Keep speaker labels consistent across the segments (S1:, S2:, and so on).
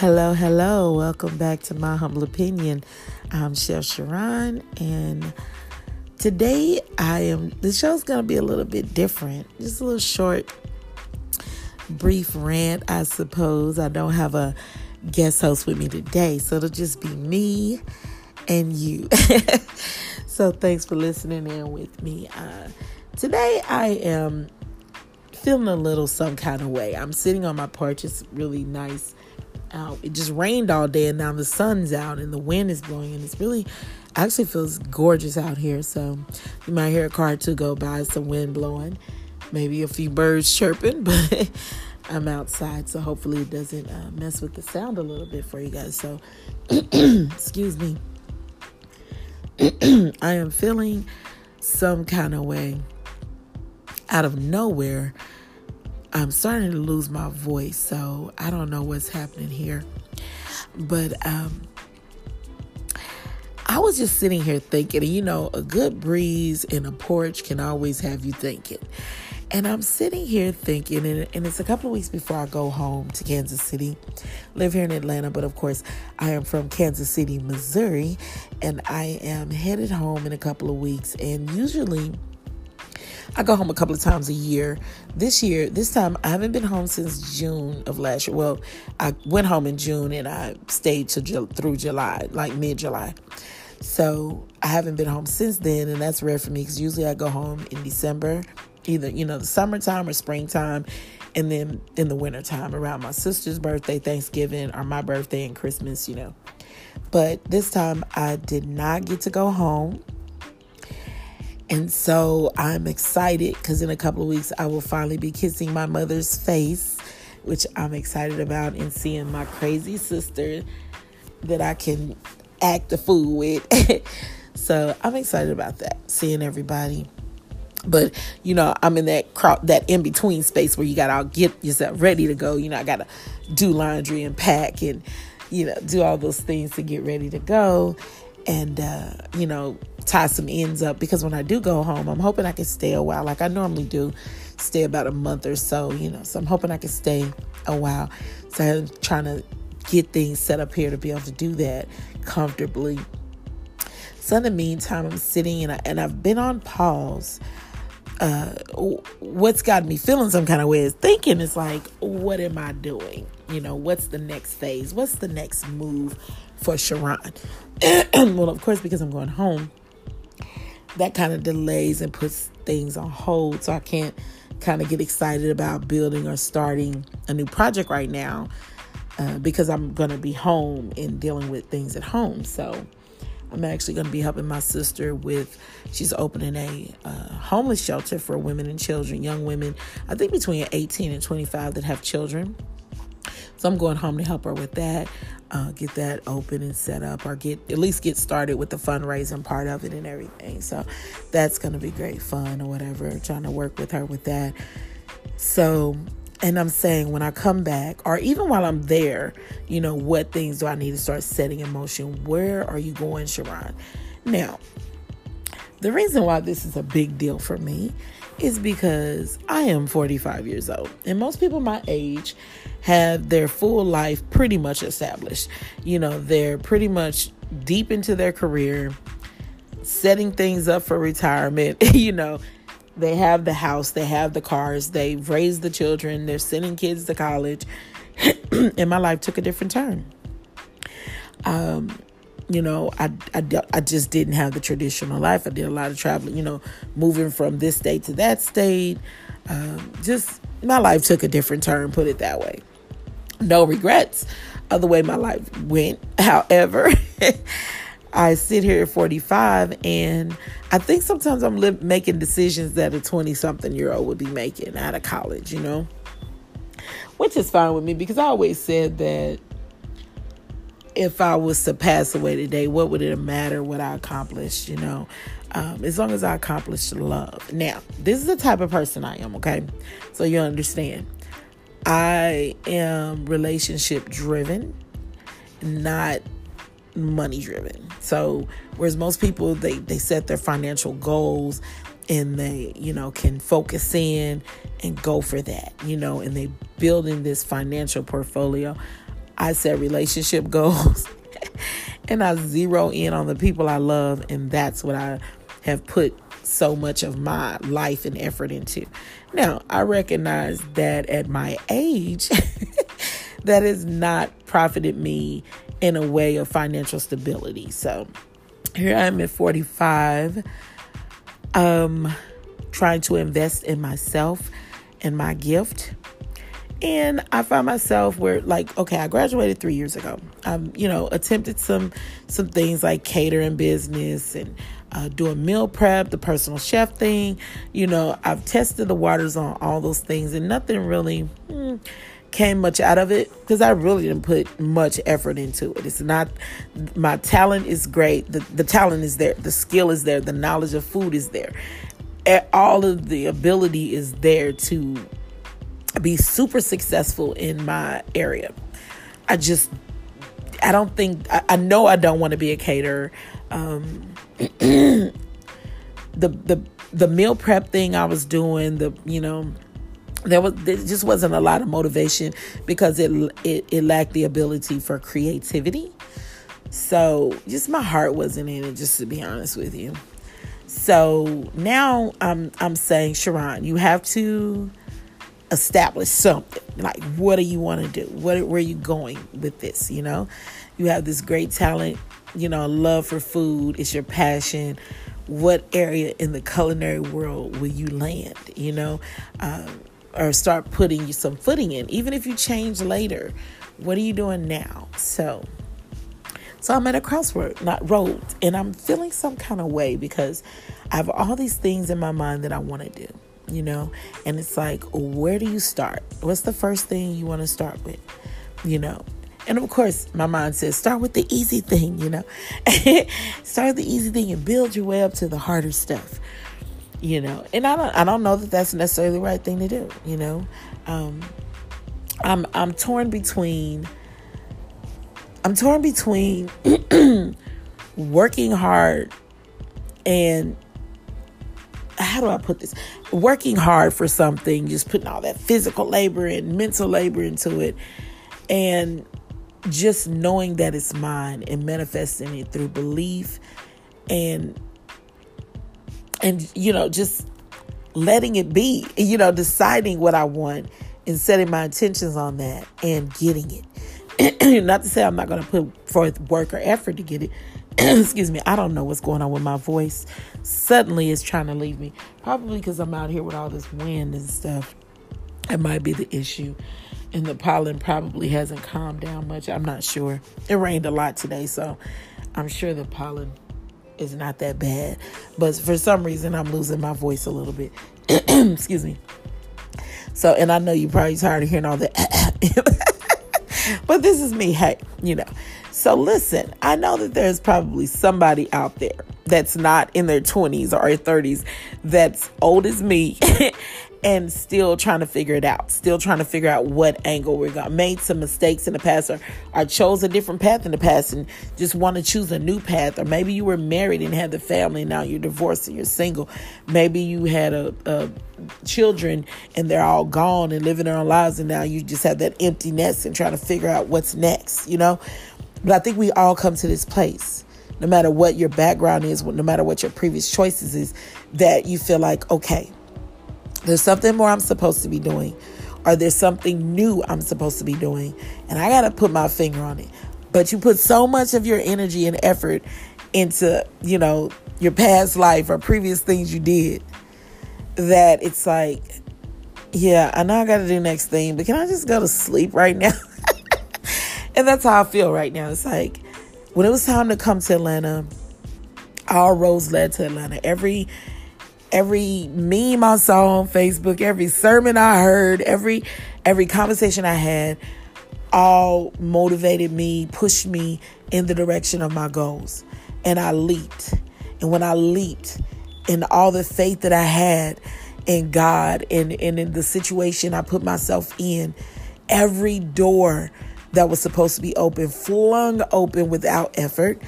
S1: Hello, hello. Welcome back to My Humble Opinion. I'm Chef Sharon, and today I am, the show's going to be a little bit different. Just a little short, brief rant, I suppose. I don't have a guest host with me today, so it'll just be me and you. so thanks for listening in with me. Uh, today I am feeling a little some kind of way. I'm sitting on my porch. It's really nice out. It just rained all day and now the sun's out and the wind is blowing and it's really actually feels gorgeous out here. So you might hear a car to go by, some wind blowing, maybe a few birds chirping, but I'm outside, so hopefully it doesn't uh, mess with the sound a little bit for you guys. So excuse me. I am feeling some kind of way out of nowhere. I'm starting to lose my voice, so I don't know what's happening here. But um, I was just sitting here thinking, you know, a good breeze in a porch can always have you thinking. And I'm sitting here thinking, and, and it's a couple of weeks before I go home to Kansas City. Live here in Atlanta, but of course, I am from Kansas City, Missouri, and I am headed home in a couple of weeks. And usually, I go home a couple of times a year. This year, this time, I haven't been home since June of last year. Well, I went home in June and I stayed to through July, like mid July. So I haven't been home since then, and that's rare for me because usually I go home in December, either you know the summertime or springtime, and then in the wintertime around my sister's birthday, Thanksgiving, or my birthday and Christmas, you know. But this time I did not get to go home. And so I'm excited because in a couple of weeks I will finally be kissing my mother's face, which I'm excited about, and seeing my crazy sister that I can act the fool with. so I'm excited about that, seeing everybody. But you know, I'm in that that in between space where you gotta get yourself ready to go. You know, I gotta do laundry and pack and you know do all those things to get ready to go, and uh, you know tie some ends up because when I do go home, I'm hoping I can stay a while, like I normally do, stay about a month or so. You know, so I'm hoping I can stay a while. So I'm trying to get things set up here to be able to do that comfortably. So in the meantime, I'm sitting and, I, and I've been on pause. Uh, what's got me feeling some kind of way is thinking it's like, what am I doing? You know, what's the next phase? What's the next move for Sharon? well, of course, because I'm going home, that kind of delays and puts things on hold. So I can't kind of get excited about building or starting a new project right now uh, because I'm going to be home and dealing with things at home. So I'm actually going to be helping my sister with, she's opening a uh, homeless shelter for women and children, young women, I think between 18 and 25 that have children. So I'm going home to help her with that, uh, get that open and set up, or get at least get started with the fundraising part of it and everything. So that's going to be great fun or whatever. Trying to work with her with that. So and I'm saying when I come back, or even while I'm there, you know, what things do I need to start setting in motion? Where are you going, Sharon? Now, the reason why this is a big deal for me is because I am 45 years old, and most people my age have their full life pretty much established. You know, they're pretty much deep into their career, setting things up for retirement, you know, they have the house, they have the cars, they've raised the children, they're sending kids to college. and my life took a different turn. Um, you know, I, I, I just didn't have the traditional life. I did a lot of traveling, you know, moving from this state to that state. Um, just my life took a different turn, put it that way. No regrets of the way my life went. However, I sit here at 45 and I think sometimes I'm li- making decisions that a 20 something year old would be making out of college, you know? Which is fine with me because I always said that if I was to pass away today, what would it matter what I accomplished, you know? Um, as long as I accomplished love. Now, this is the type of person I am, okay? So you understand. I am relationship driven, not money driven. So whereas most people they they set their financial goals and they you know can focus in and go for that you know and they building this financial portfolio I set relationship goals and I zero in on the people I love, and that's what I have put so much of my life and effort into. Now, I recognize that at my age, that has not profited me in a way of financial stability. So here I am at 45, um, trying to invest in myself and my gift. And I find myself where like, okay, I graduated three years ago. Um, you know, attempted some some things like catering business and uh, doing meal prep, the personal chef thing. You know, I've tested the waters on all those things, and nothing really hmm, came much out of it because I really didn't put much effort into it. It's not my talent is great. The the talent is there. The skill is there. The knowledge of food is there. All of the ability is there to be super successful in my area. I just I don't think I, I know I don't want to be a caterer. Um, the the the meal prep thing I was doing, the you know, there was there just wasn't a lot of motivation because it it, it lacked the ability for creativity. So just my heart wasn't in it, just to be honest with you. So now I'm I'm saying, Sharon, you have to establish something. Like, what do you want to do? What where are you going with this? You know, you have this great talent you know, love for food is your passion, what area in the culinary world will you land, you know, um, or start putting some footing in, even if you change later. What are you doing now? So, so I'm at a crossroad, not road, and I'm feeling some kind of way because I have all these things in my mind that I want to do, you know, and it's like, where do you start? What's the first thing you want to start with? You know, and of course, my mind says start with the easy thing, you know. start the easy thing and build your way up to the harder stuff, you know. And I don't, I don't know that that's necessarily the right thing to do, you know. Um, I'm, I'm torn between, I'm torn between working hard and how do I put this? Working hard for something, just putting all that physical labor and mental labor into it, and just knowing that it's mine and manifesting it through belief and and you know just letting it be you know deciding what i want and setting my intentions on that and getting it not to say i'm not going to put forth work or effort to get it excuse me i don't know what's going on with my voice suddenly it's trying to leave me probably because i'm out here with all this wind and stuff it might be the issue and the pollen probably hasn't calmed down much. I'm not sure. It rained a lot today, so I'm sure the pollen is not that bad. But for some reason, I'm losing my voice a little bit. Excuse me. So, and I know you're probably tired of hearing all that. but this is me. Hey, you know. So, listen, I know that there's probably somebody out there that's not in their 20s or 30s that's old as me and still trying to figure it out, still trying to figure out what angle we're going. Made some mistakes in the past, or, or chose a different path in the past, and just want to choose a new path. Or maybe you were married and had the family, now you're divorced and you're single. Maybe you had a, a children and they're all gone and living their own lives, and now you just have that empty nest and trying to figure out what's next. You know, but I think we all come to this place no matter what your background is, no matter what your previous choices is, that you feel like, okay, there's something more I'm supposed to be doing, or there's something new I'm supposed to be doing, and I got to put my finger on it. But you put so much of your energy and effort into, you know, your past life or previous things you did that it's like, yeah, I know I got to do next thing, but can I just go to sleep right now? And that's how I feel right now. It's like when it was time to come to Atlanta, all roads led to Atlanta. Every every meme I saw on Facebook, every sermon I heard, every every conversation I had, all motivated me, pushed me in the direction of my goals. And I leaped. And when I leaped, in all the faith that I had in God and, and in the situation I put myself in, every door that was supposed to be open flung open without effort.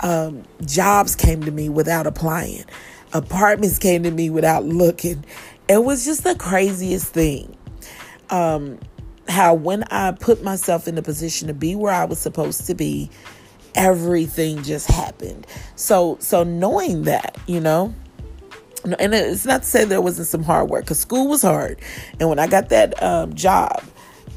S1: Um, jobs came to me without applying apartments came to me without looking. It was just the craziest thing. Um, how when I put myself in the position to be where I was supposed to be, everything just happened. So so knowing that, you know, and it's not to say there wasn't some hard work because school was hard, and when I got that um, job,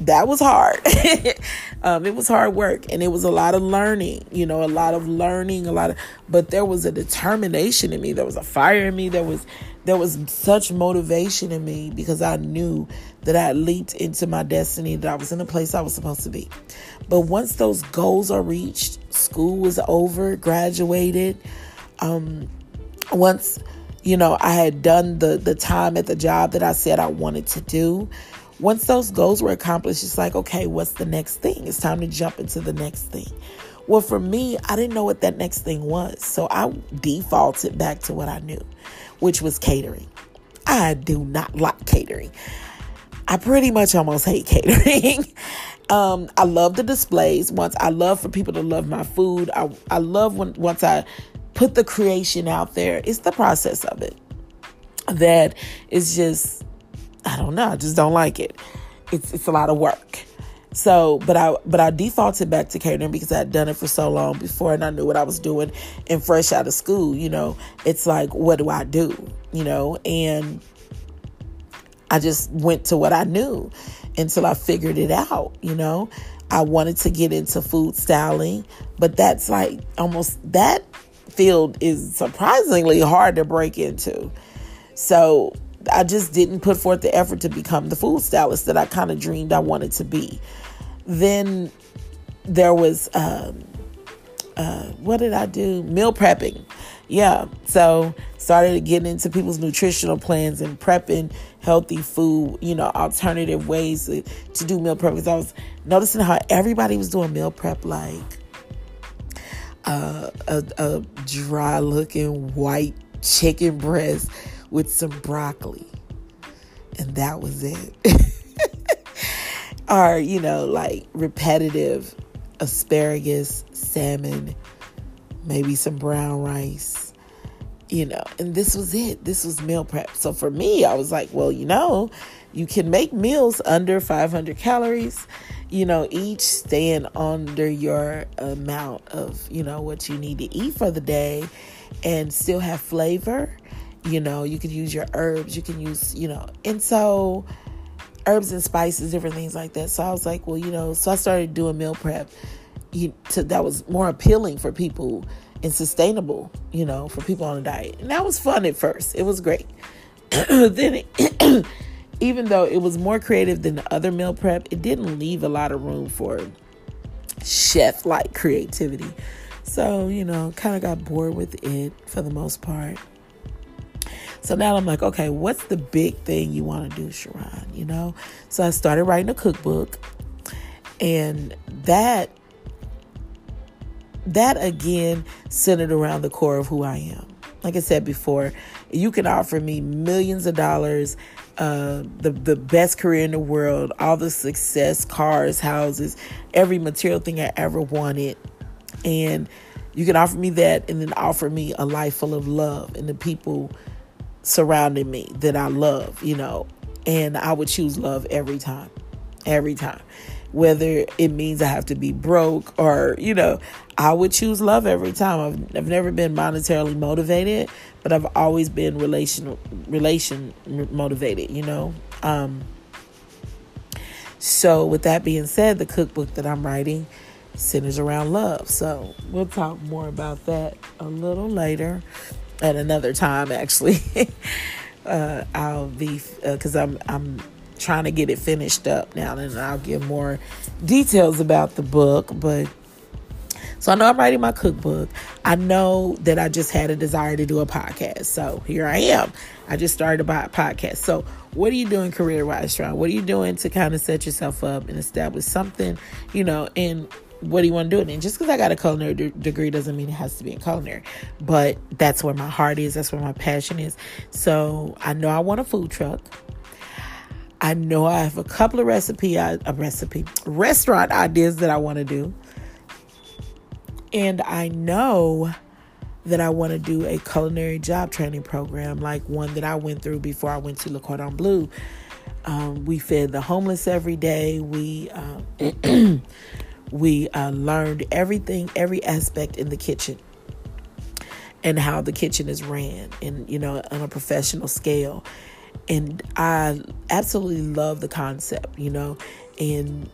S1: that was hard. um, it was hard work, and it was a lot of learning. You know, a lot of learning, a lot of. But there was a determination in me. There was a fire in me. There was there was such motivation in me because I knew that I leaped into my destiny, that I was in the place I was supposed to be. But once those goals are reached, school was over, graduated. Um, once you know I had done the the time at the job that I said I wanted to do. Once those goals were accomplished, it's like, okay, what's the next thing? It's time to jump into the next thing. Well, for me, I didn't know what that next thing was. So I defaulted back to what I knew, which was catering. I do not like catering. I pretty much almost hate catering. um, I love the displays. Once I love for people to love my food. I, I love when once I put the creation out there. It's the process of it that is just I don't know. I just don't like it. It's it's a lot of work. So, but I but I defaulted back to catering because I had done it for so long before, and I knew what I was doing. And fresh out of school, you know, it's like, what do I do? You know, and I just went to what I knew until I figured it out. You know, I wanted to get into food styling, but that's like almost that field is surprisingly hard to break into. So I just didn't put forth the effort to become the food stylist that I kind of dreamed I wanted to be. Then there was, um, uh, what did I do? Meal prepping. Yeah. So started getting into people's nutritional plans and prepping healthy food, you know, alternative ways to, to do meal prep. Because I was noticing how everybody was doing meal prep like uh, a, a dry looking white chicken breast with some broccoli. And that was it. or, you know, like repetitive asparagus, salmon, maybe some brown rice, you know, and this was it. This was meal prep. So for me, I was like, well, you know, you can make meals under 500 calories, you know, each staying under your amount of, you know, what you need to eat for the day and still have flavor you know, you could use your herbs, you can use, you know, and so herbs and spices, different things like that. So I was like, well, you know, so I started doing meal prep. To, that was more appealing for people and sustainable, you know, for people on a diet. And that was fun at first. It was great. then, even though it was more creative than the other meal prep, it didn't leave a lot of room for chef like creativity. So, you know, kind of got bored with it for the most part. So now I'm like, okay, what's the big thing you want to do, Sharon? You know? So I started writing a cookbook. And that that again centered around the core of who I am. Like I said before, you can offer me millions of dollars, uh, the the best career in the world, all the success, cars, houses, every material thing I ever wanted, and you can offer me that, and then offer me a life full of love and the people surrounding me that I love, you know, and I would choose love every time, every time. Whether it means I have to be broke or, you know, I would choose love every time. I've, I've never been monetarily motivated, but I've always been relation relation motivated, you know. Um, so, with that being said, the cookbook that I'm writing centers around love. So, we'll talk more about that a little later at another time actually. Uh, i'll be because uh, i'm i'm trying to get it finished up now and i'll give more details about the book but so i know i'm writing my cookbook. I know that i just had a desire to do a podcast so here i am. I just started a podcast. So what are you doing career wise Sharon? what are you doing to kind of set yourself up and establish something you know and what do you want to do it? Just because I got a culinary d- degree doesn't mean it has to be in culinary, but that's where my heart is. That's where my passion is. So I know I want a food truck. I know I have a couple of recipe, a recipe, restaurant ideas that I want to do, and I know that I want to do a culinary job training program like one that I went through before I went to Le Cordon Bleu Um, we fed the homeless every day. We uh, we uh, learned everything, every aspect in the kitchen, and how the kitchen is ran, and you know, on a professional scale. And I absolutely love the concept, you know, and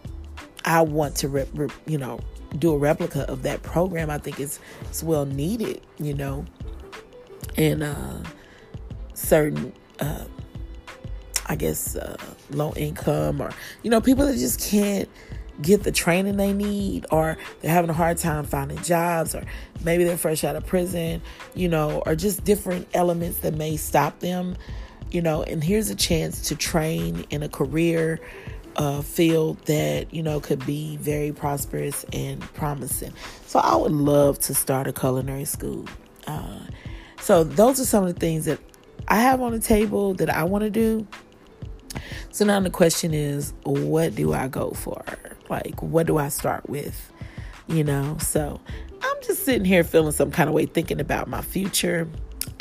S1: I want to, rep, rep, you know, do a replica of that program. I think it's it's well needed, you know, in uh, certain, uh, I guess, uh, low income or you know people that just can't get the training they need or they're having a hard time finding jobs or maybe they're fresh out of prison, you know, or just different elements that may stop them, you know. And here's a chance to train in a career a field that you know could be very prosperous and promising. So I would love to start a culinary school. Uh, so those are some of the things that I have on the table that I want to do. So now the question is, what do I go for? Like, what do I start with? You know, so I'm just sitting here feeling some kind of way, thinking about my future.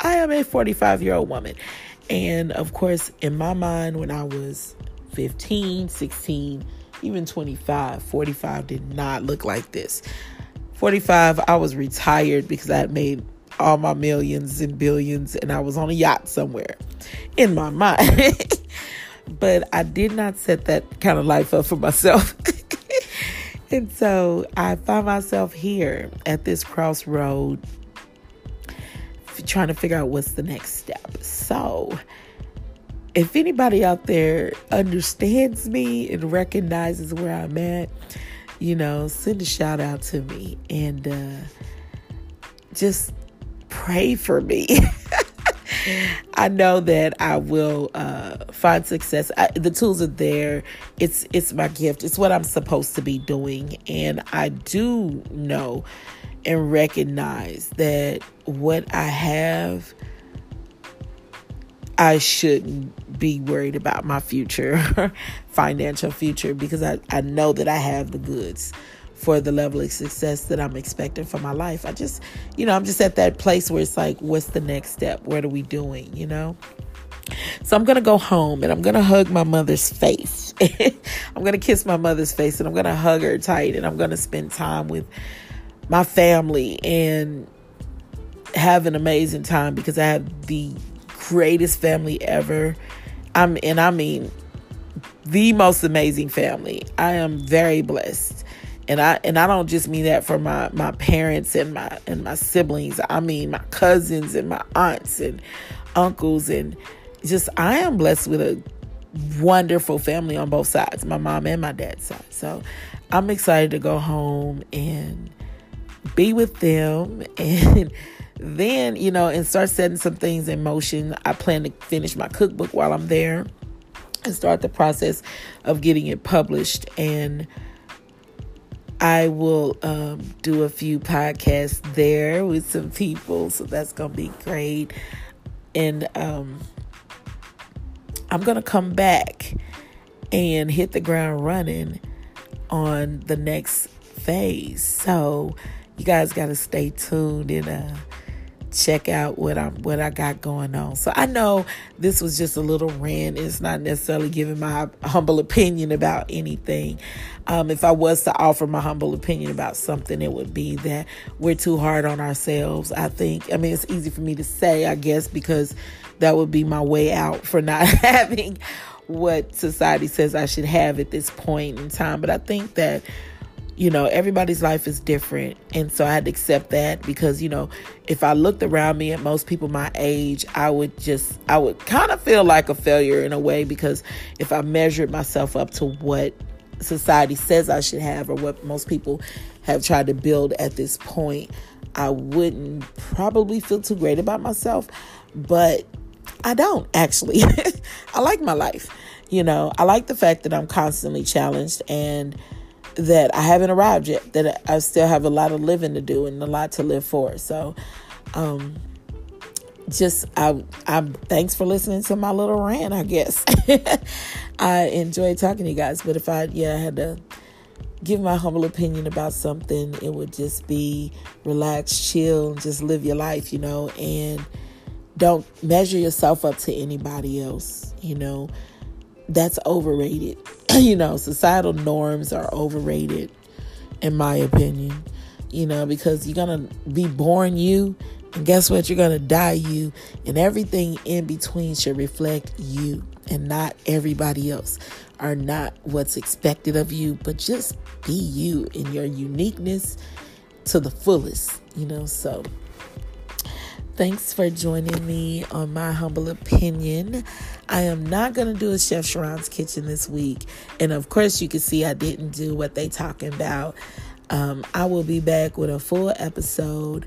S1: I am a 45 year old woman. And of course, in my mind, when I was 15, 16, even 25. 45 did not look like this. 45, I was retired because I had made all my millions and billions and I was on a yacht somewhere in my mind. but I did not set that kind of life up for myself. and so I find myself here at this crossroad trying to figure out what's the next step. So, if anybody out there understands me and recognizes where I'm at, you know, send a shout out to me and uh, just pray for me. I know that I will uh, find success. I, the tools are there. It's it's my gift. It's what I'm supposed to be doing, and I do know and recognize that what I have I shouldn't be worried about my future, financial future, because I, I know that I have the goods for the level of success that I'm expecting for my life. I just, you know, I'm just at that place where it's like, what's the next step? What are we doing? You know? So I'm going to go home and I'm going to hug my mother's face. I'm going to kiss my mother's face and I'm going to hug her tight and I'm going to spend time with my family and have an amazing time because I have the greatest family ever. I'm and I mean the most amazing family. I am very blessed. And I and I don't just mean that for my my parents and my and my siblings. I mean my cousins and my aunts and uncles and just I am blessed with a wonderful family on both sides, my mom and my dad's side. So I'm excited to go home and be with them and then, you know, and start setting some things in motion. I plan to finish my cookbook while I'm there and start the process of getting it published. And I will um, do a few podcasts there with some people. So that's to be great. And um, I'm to come back and hit the ground running on the next phase. So you guys got to stay tuned and uh, check out what I'm what I got going on. So I know this was just a little rant. It's not necessarily giving my humble opinion about anything. Um, if I was to offer my humble opinion about something, it would be that we're too hard on ourselves. I think. I mean, it's easy for me to say, I guess, because that would be my way out for not having what society says I should have at this point in time. But I think that you know, everybody's life is different. And so I had to accept that because, you know, if I looked around me at most people my age, I would just, I would kind of feel like a failure in a way because if I measured myself up to what society says I should have or what most people have tried to build at this point, I wouldn't probably feel too great about myself. But I don't actually. I like my life. You know, I like the fact that I'm constantly challenged and, that I haven't arrived yet, that I still have a lot of living to do and a lot to live for. So, um, just I I'm thanks for listening to my little rant, I guess. I enjoy talking to you guys, but if I yeah, I had to give my humble opinion about something, it would just be relax, chill, just live your life, you know, and don't measure yourself up to anybody else, you know that's overrated. you know, societal norms are overrated, in my opinion. You know, because you're gonna be born you, and guess what? You're gonna die you, and everything in between should reflect you and not everybody else are not what's expected of you, but just be you in your uniqueness to the fullest, you know. So, thanks for joining me on my humble opinion. I am not going to do a Chef Sharon's Kitchen this week. And of course, you can see I didn't do what they talking about. Um, I will be back with a full episode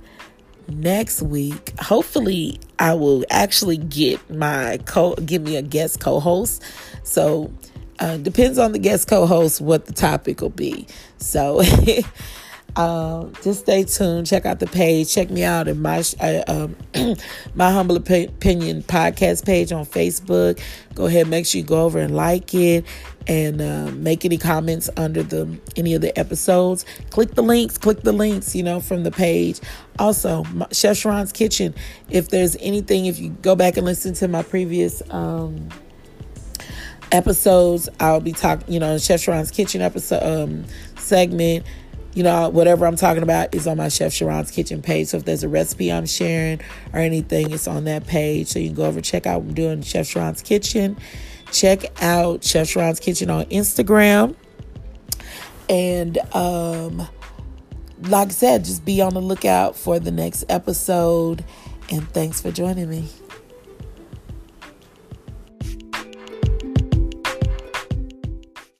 S1: next week. Hopefully, I will actually get my co give me a guest co-host. So uh, depends on the guest co-host what the topic will be. So uh, just stay tuned. Check out the page. Check me out in my uh, um, my humble opinion podcast page on Facebook. Go ahead, make sure you go over and like it, and uh, make any comments under the any of the episodes. Click the links. Click the links. You know from the page. Also, Chef Sharon's Kitchen. If there's anything, if you go back and listen to my previous. Um, episodes. I'll be talking, you know, Chef Sharon's Kitchen episode um, segment. You know, whatever I'm talking about is on my Chef Sharon's Kitchen page. So if there's a recipe I'm sharing or anything, it's on that page. So you can go over check out. I'm doing Chef Sharon's Kitchen. Check out Chef Sharon's Kitchen on Instagram. And um, like I said, just be on the lookout for the next episode. And thanks for joining me.